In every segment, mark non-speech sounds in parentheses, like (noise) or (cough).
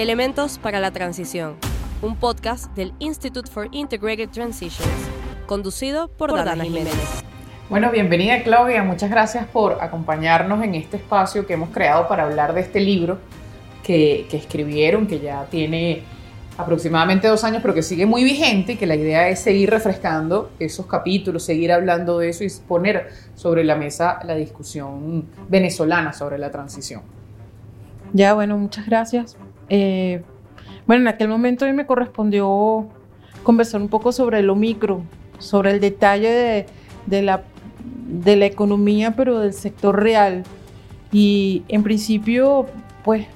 Elementos para la Transición, un podcast del Institute for Integrated Transitions, conducido por, Dana, Jiménez. Bueno, bienvenida Claudia, muchas gracias por acompañarnos en este espacio que hemos creado para hablar de este libro que, que escribieron, que ya tiene aproximadamente dos años, pero que sigue muy vigente y que la idea es seguir refrescando esos capítulos, seguir hablando de eso y poner sobre la mesa la discusión venezolana sobre la transición. Ya, bueno, muchas gracias. Eh, bueno, en aquel momento a mí me correspondió conversar un poco sobre lo micro, sobre el detalle de, la, economía, pero del sector real. Y en principio, pues,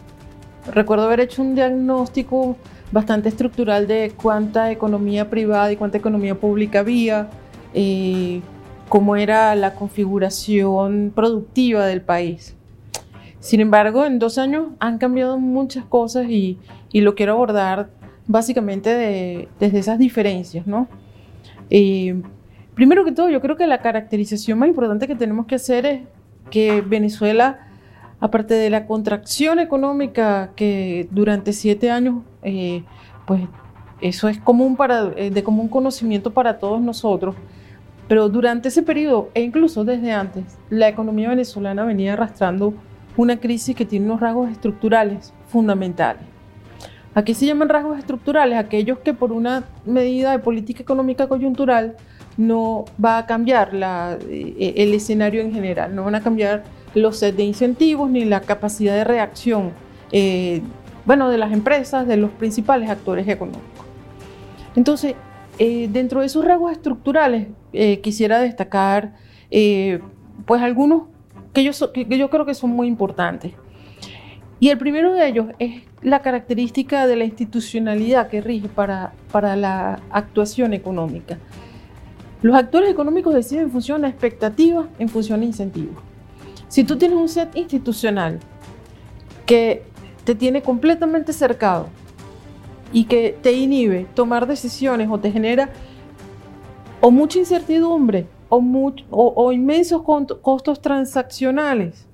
recuerdo haber hecho un diagnóstico bastante estructural de cuánta economía privada y cuánta economía pública había, eh, cómo era la configuración productiva del país. Sin embargo, en dos años han cambiado muchas cosas y, lo quiero abordar básicamente desde esas diferencias, ¿no? Eh, primero que todo, yo creo que la caracterización más importante que tenemos que hacer es que Venezuela, aparte de la contracción económica que durante siete años, eh, pues eso es eh, de común conocimiento para todos nosotros, pero durante ese periodo, e incluso desde antes, la economía venezolana venía arrastrando una crisis que tiene unos rasgos estructurales fundamentales. Aquí se llaman rasgos estructurales aquellos que por una medida de política económica coyuntural no va a cambiar eh, el escenario en general, no van a cambiar los sets de incentivos ni la capacidad de reacción eh, bueno, de las empresas, de los principales actores económicos. Entonces, eh, dentro de esos rasgos estructurales, quisiera destacar pues algunos que yo, creo que son muy importantes. Y el primero de ellos es la característica de la institucionalidad que rige para, para la actuación económica. Los actores económicos deciden en función de expectativas, en función de incentivos. Si tú tienes un set institucional que te tiene completamente cercado y que te inhibe tomar decisiones o te genera o mucha incertidumbre o, inmensos costos transaccionales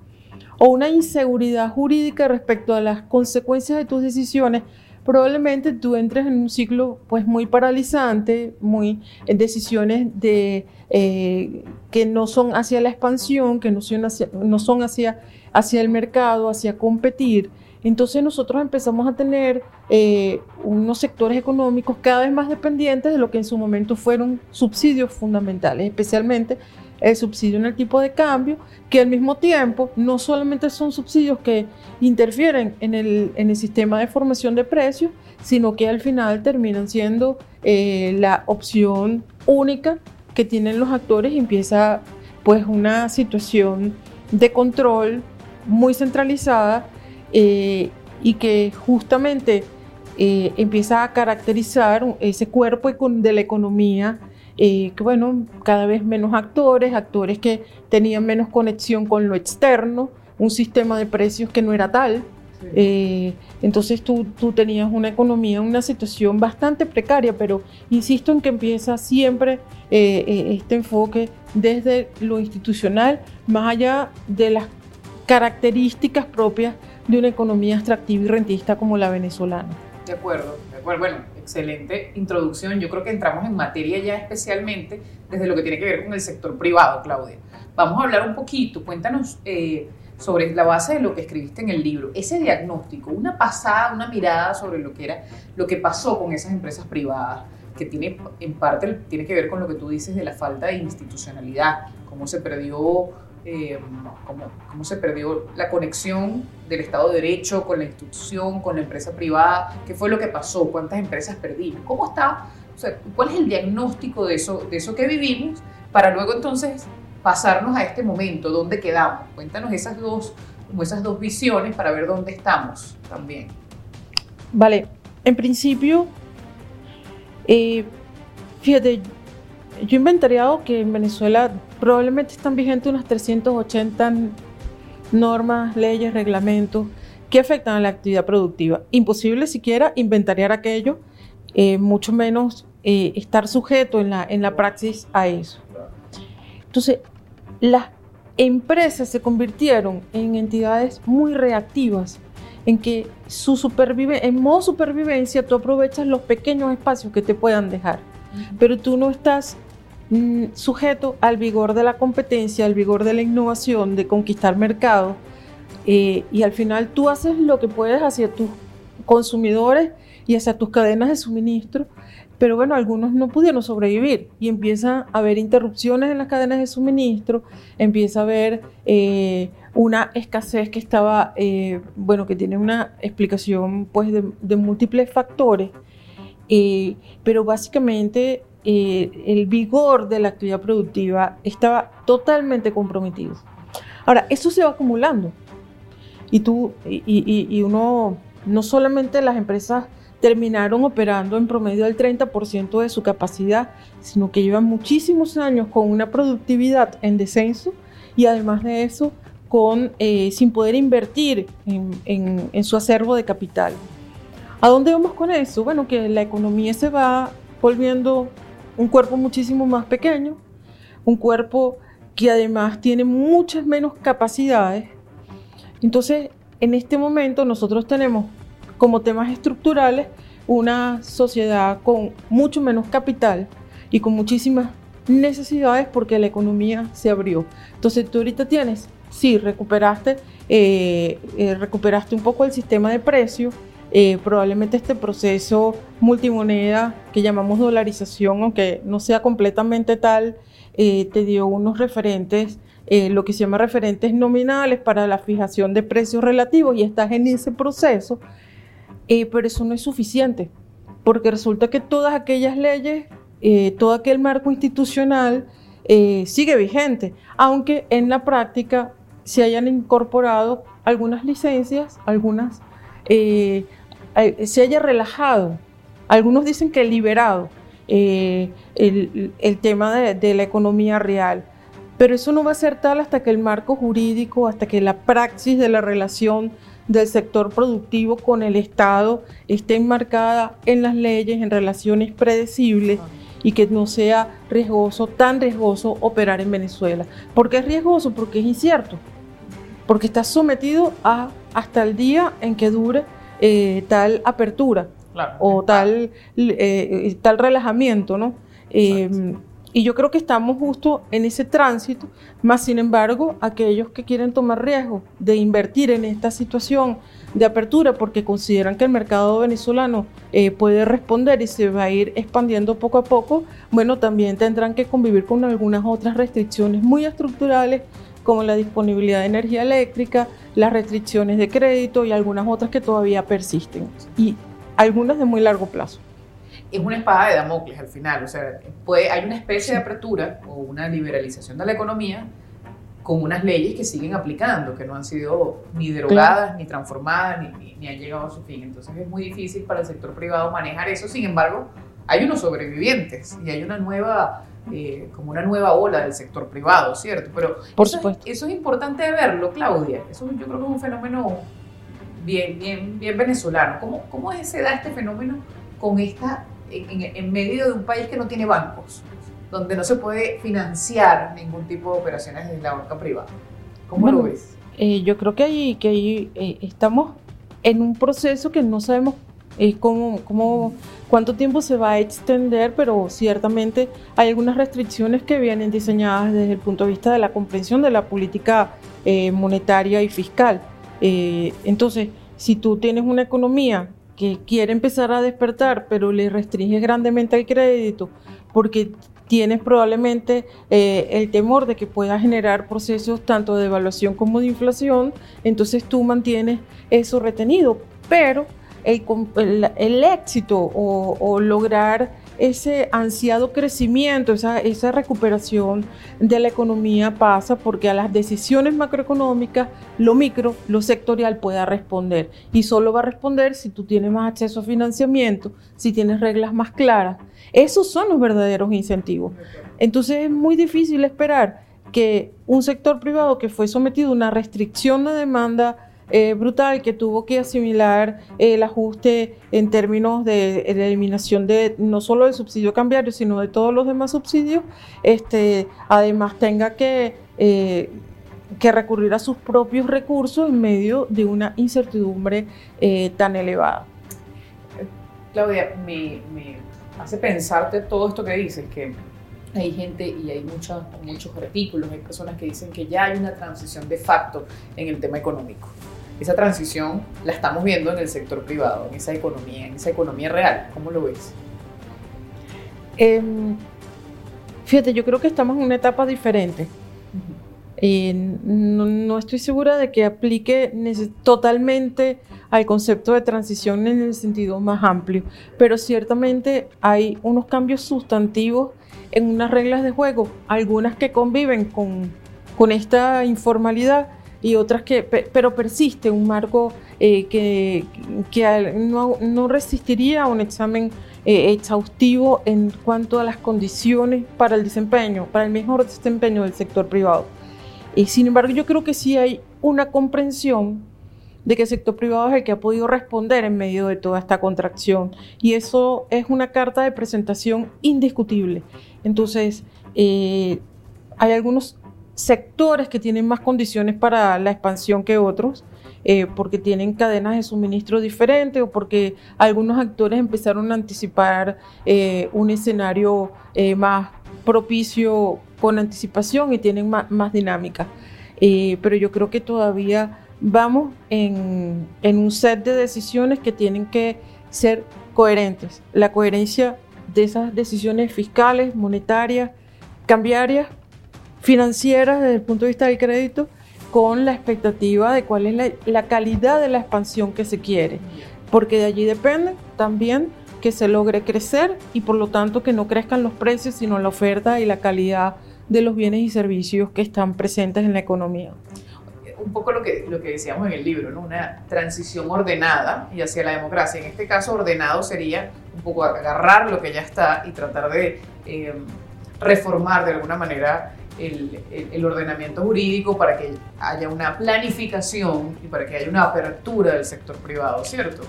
o una inseguridad jurídica respecto a las consecuencias de tus decisiones, probablemente tú entres en un ciclo pues muy paralizante, muy en decisiones de, eh, que no son hacia la expansión, que no son hacia, no son hacia, hacia el mercado, hacia competir, entonces nosotros empezamos a tener eh, unos sectores económicos cada vez más dependientes de lo que en su momento fueron subsidios fundamentales, especialmente el subsidio en el tipo de cambio, que al mismo tiempo no solamente son subsidios que interfieren en el, sistema de formación de precios, sino que al final terminan siendo eh, la opción única que tienen los actores y empieza pues una situación de control muy centralizada eh, y que justamente eh, empieza a caracterizar ese cuerpo de la economía, eh, que bueno, cada vez menos actores, actores que tenían menos conexión con lo externo, un sistema de precios que no era tal. entonces tú, tú, tenías una economía una situación bastante precaria, pero insisto en que empieza siempre este enfoque desde lo institucional, más allá de las características propias de una economía extractiva y rentista como la venezolana. De acuerdo, de acuerdo. Bueno, excelente introducción. Yo creo que entramos en materia ya especialmente desde lo que tiene que ver con el sector privado, Claudia. Vamos a hablar un poquito, cuéntanos eh, sobre la base de lo que escribiste en el libro, ese diagnóstico, una pasada, una mirada sobre lo que era, lo que pasó con esas empresas privadas, que tiene en parte tiene que ver con lo que tú dices de la falta de institucionalidad, cómo se perdió eh, cómo, se perdió la conexión del Estado de Derecho con la institución, con la empresa privada, qué fue lo que pasó, cuántas empresas perdimos, cómo está, o sea, cuál es el diagnóstico de eso, de eso que vivimos, para luego entonces pasarnos a este momento, dónde quedamos. Cuéntanos esas dos, como esas dos visiones para ver dónde estamos también. Vale, en principio, eh, fíjate, yo he inventariado que en Venezuela probablemente están vigentes unas 380 normas, leyes, reglamentos que afectan a la actividad productiva. Imposible siquiera inventariar aquello, eh, mucho menos eh, estar sujeto en la, en la praxis a eso. Entonces, las empresas se convirtieron en entidades muy reactivas en que su supervive en modo supervivencia tú aprovechas los pequeños espacios que te puedan dejar, pero tú no estás sujeto al vigor de la competencia, al vigor de la innovación, de conquistar mercado, eh, y al final tú haces lo que puedes hacia tus consumidores y hacia tus cadenas de suministro, pero bueno, algunos no pudieron sobrevivir y empieza a haber interrupciones en las cadenas de suministro, empieza a haber eh, una escasez que estaba, eh, bueno, que tiene una explicación pues de, múltiples factores, eh, pero básicamente el vigor de la actividad productiva estaba totalmente comprometido. Ahora, eso se va acumulando y tú, y uno, no solamente las empresas terminaron operando en promedio al 30% de su capacidad, sino que llevan muchísimos años con una productividad en descenso y además de eso con, eh, sin poder invertir en, su acervo de capital. ¿A dónde vamos con eso? Bueno, que la economía se va volviendo un cuerpo muchísimo más pequeño, un cuerpo que además tiene muchas menos capacidades. Entonces, en este momento nosotros tenemos como temas estructurales una sociedad con mucho menos capital y con muchísimas necesidades porque la economía se abrió. Entonces tú ahorita tienes, sí, recuperaste, eh, eh, recuperaste un poco el sistema de precios, eh, probablemente este proceso multimoneda que llamamos dolarización, aunque no sea completamente tal, te dio unos referentes, lo que se llama referentes nominales para la fijación de precios relativos y estás en ese proceso eh, pero eso no es suficiente, porque resulta que todas aquellas leyes, eh, todo aquel marco institucional eh, sigue vigente, aunque en la práctica se hayan incorporado algunas licencias, algunas se haya relajado, algunos dicen que liberado el, tema de la economía real. Pero eso no va a ser tal hasta que el marco jurídico, hasta que la praxis de la relación del sector productivo con el Estado esté enmarcada en las leyes, en relaciones predecibles y que no sea riesgoso, tan riesgoso operar en Venezuela. ¿Por qué es riesgoso? Porque es incierto, porque está sometido a hasta el día en que dure eh, tal apertura o tal, eh, tal relajamiento, ¿no? Y yo creo que estamos justo en ese tránsito, más sin embargo, aquellos que quieren tomar riesgo de invertir en esta situación de apertura porque consideran que el mercado venezolano eh, puede responder y se va a ir expandiendo poco a poco, bueno, también tendrán que convivir con algunas otras restricciones muy estructurales como la disponibilidad de energía eléctrica, las restricciones de crédito y algunas otras que todavía persisten y algunas de muy largo plazo es una espada de Damocles al final. O sea, puede, hay una especie de apertura o una liberalización de la economía con unas leyes que siguen aplicando, que no han sido ni derogadas, ni transformadas, ni, ni, han llegado a su fin. Entonces es muy difícil para el sector privado manejar eso. Sin embargo, hay unos sobrevivientes y hay una nueva, eh, como una nueva ola del sector privado, ¿cierto? Pero Por eso, supuesto. eso es importante verlo, Claudia. Eso yo creo que es un fenómeno bien, bien, bien venezolano. ¿Cómo, cómo se da este fenómeno con esta en, medio de un país que no tiene bancos, donde no se puede financiar ningún tipo de operaciones desde la banca privada. ¿Cómo lo ves? Eh, yo creo que ahí, que ahí eh, estamos en un proceso que no sabemos eh, cómo, cuánto tiempo se va a extender, pero ciertamente hay algunas restricciones que vienen diseñadas desde el punto de vista de la comprensión de la política monetaria y fiscal. entonces, si tú tienes una economía que quiere empezar a despertar, pero le restringe grandemente el crédito porque tienes probablemente eh, el temor de que pueda generar procesos tanto de devaluación como de inflación, entonces tú mantienes eso retenido, pero el, éxito o, o lograr ese ansiado crecimiento, esa, esa recuperación de la economía pasa porque a las decisiones macroeconómicas lo micro, lo sectorial pueda responder. Y solo va a responder si tú tienes más acceso a financiamiento, si tienes reglas más claras. Esos son los verdaderos incentivos. Entonces es muy difícil esperar que un sector privado que fue sometido a una restricción de demanda eh, brutal que tuvo que asimilar el ajuste en términos de, la eliminación de no solo del subsidio cambiario, sino de todos los demás subsidios, este, además tenga que eh, recurrir a sus propios recursos en medio de una incertidumbre eh, tan elevada. Claudia, me, me, hace pensarte todo esto que dices, que hay gente y hay muchos, muchos artículos, hay personas que dicen que ya hay una transición de facto en el tema económico. Esa transición la estamos viendo en el sector privado, en esa economía, en esa economía real. ¿Cómo lo ves? Eh, fíjate, yo creo que estamos en una etapa diferente. Eh, no, no, estoy segura de que aplique totalmente al concepto de transición en el sentido más amplio, pero ciertamente hay unos cambios sustantivos en unas reglas de juego, algunas que conviven con, con esta informalidad y otras que, pero persiste un marco eh, que, que no, no, resistiría a un examen eh, exhaustivo en cuanto a las condiciones para el desempeño, para el mejor desempeño del sector privado. Y sin embargo, yo creo que sí hay una comprensión de que el sector privado es el que ha podido responder en medio de toda esta contracción. Y eso es una carta de presentación indiscutible. Entonces, eh, hay algunos sectores que tienen más condiciones para la expansión que otros, eh, porque tienen cadenas de suministro diferentes o porque algunos actores empezaron a anticipar eh, un escenario eh, más propicio con anticipación y tienen más, dinámica. pero yo creo que todavía vamos en, en un set de decisiones que tienen que ser coherentes. La coherencia de esas decisiones fiscales, monetarias, cambiarias, financieras desde el punto de vista del crédito con la expectativa de cuál es la, calidad de la expansión que se quiere, porque de allí depende también que se logre crecer y por lo tanto que no crezcan los precios, sino la oferta y la calidad de los bienes y servicios que están presentes en la economía. Un poco lo que, lo que decíamos en el libro, ¿no? una transición ordenada y hacia la democracia. En este caso, ordenado sería un poco agarrar lo que ya está y tratar de eh, reformar de alguna manera el, ordenamiento jurídico para que haya una planificación y para que haya una apertura del sector privado, ¿cierto?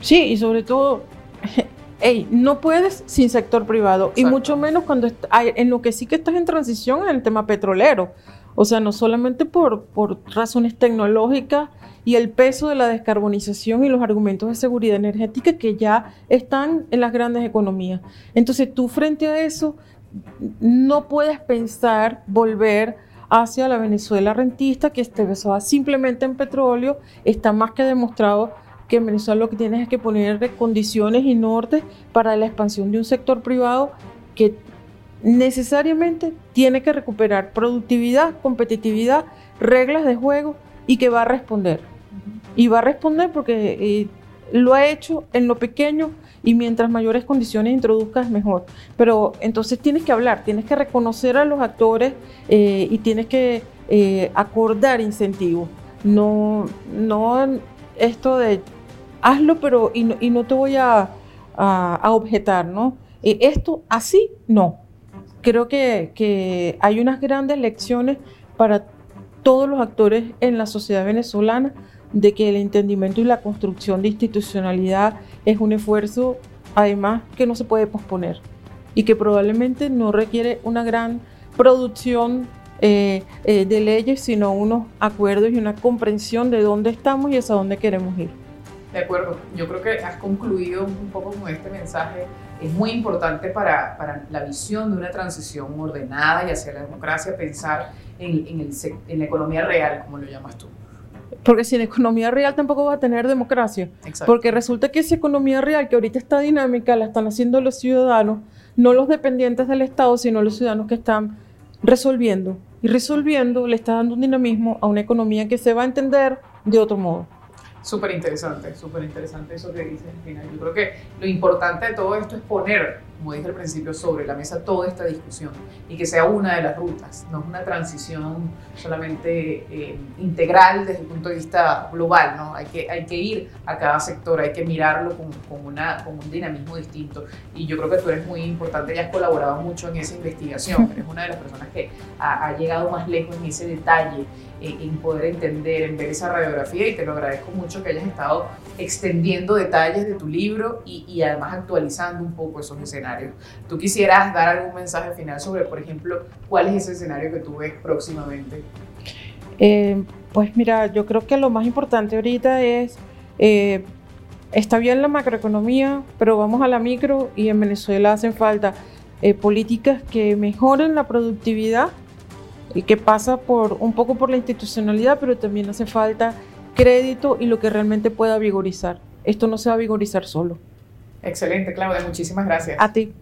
Sí, y sobre todo, (laughs) hey, no puedes sin sector privado, y mucho menos cuando hay, en lo que sí que estás en transición en el tema petrolero. O sea, no solamente por, por razones tecnológicas y el peso de la descarbonización y los argumentos de seguridad energética que ya están en las grandes economías. Entonces, tú frente a eso no puedes pensar volver hacia la Venezuela rentista que esté basada simplemente en petróleo. Está más que demostrado que en Venezuela lo que tienes es que poner condiciones y norte para la expansión de un sector privado que necesariamente tiene que recuperar productividad, competitividad, reglas de juego y que va a responder. Y va a responder porque eh, lo ha hecho en lo pequeño y mientras mayores condiciones introduzcas mejor. Pero entonces tienes que hablar, tienes que reconocer a los actores eh, y tienes que eh, acordar incentivos. No, no esto de hazlo, pero y no, te voy a, a, objetar, ¿no? Eh, esto así, no. Creo que, que hay unas grandes lecciones para todos los actores en la sociedad venezolana de que el entendimiento y la construcción de institucionalidad es un esfuerzo, además, que no se puede posponer y que probablemente no requiere una gran producción eh, eh, de leyes, sino unos acuerdos y una comprensión de dónde estamos y hacia dónde queremos ir. De acuerdo, yo creo que has concluido un poco con este mensaje. Es muy importante para, la visión de una transición ordenada y hacia la democracia pensar en, en la economía real, como lo llamas tú. Porque sin economía real tampoco va a tener democracia. Porque resulta que esa economía real que ahorita está dinámica la están haciendo los ciudadanos, no los dependientes del Estado, sino los ciudadanos que están resolviendo. Y resolviendo le está dando un dinamismo a una economía que se va a entender de otro modo. Súper interesante, súper interesante eso que dices, final. Yo creo que lo importante de todo esto es poner, como dije al principio, sobre la mesa toda esta discusión y que sea una de las rutas, no es una transición solamente eh, integral desde el punto de vista global, ¿no? Hay que, hay que ir a cada sector, hay que mirarlo con, con, una, con un dinamismo distinto. Y yo creo que tú eres muy importante y has colaborado mucho en esa investigación, (laughs) eres una de las personas que ha, ha llegado más lejos en ese detalle en poder entender, en ver esa radiografía y te lo agradezco mucho que hayas estado extendiendo detalles de tu libro y, y, además actualizando un poco esos escenarios. ¿Tú quisieras dar algún mensaje final sobre, por ejemplo, cuál es ese escenario que tú ves próximamente? Eh, pues mira, yo creo que lo más importante ahorita es, eh, está bien la macroeconomía, pero vamos a la micro y en Venezuela hacen falta eh, políticas que mejoren la productividad y que pasa por un poco por la institucionalidad, pero también hace falta crédito y lo que realmente pueda vigorizar. Esto no se va a vigorizar solo. Excelente, Claudia, muchísimas gracias. A ti.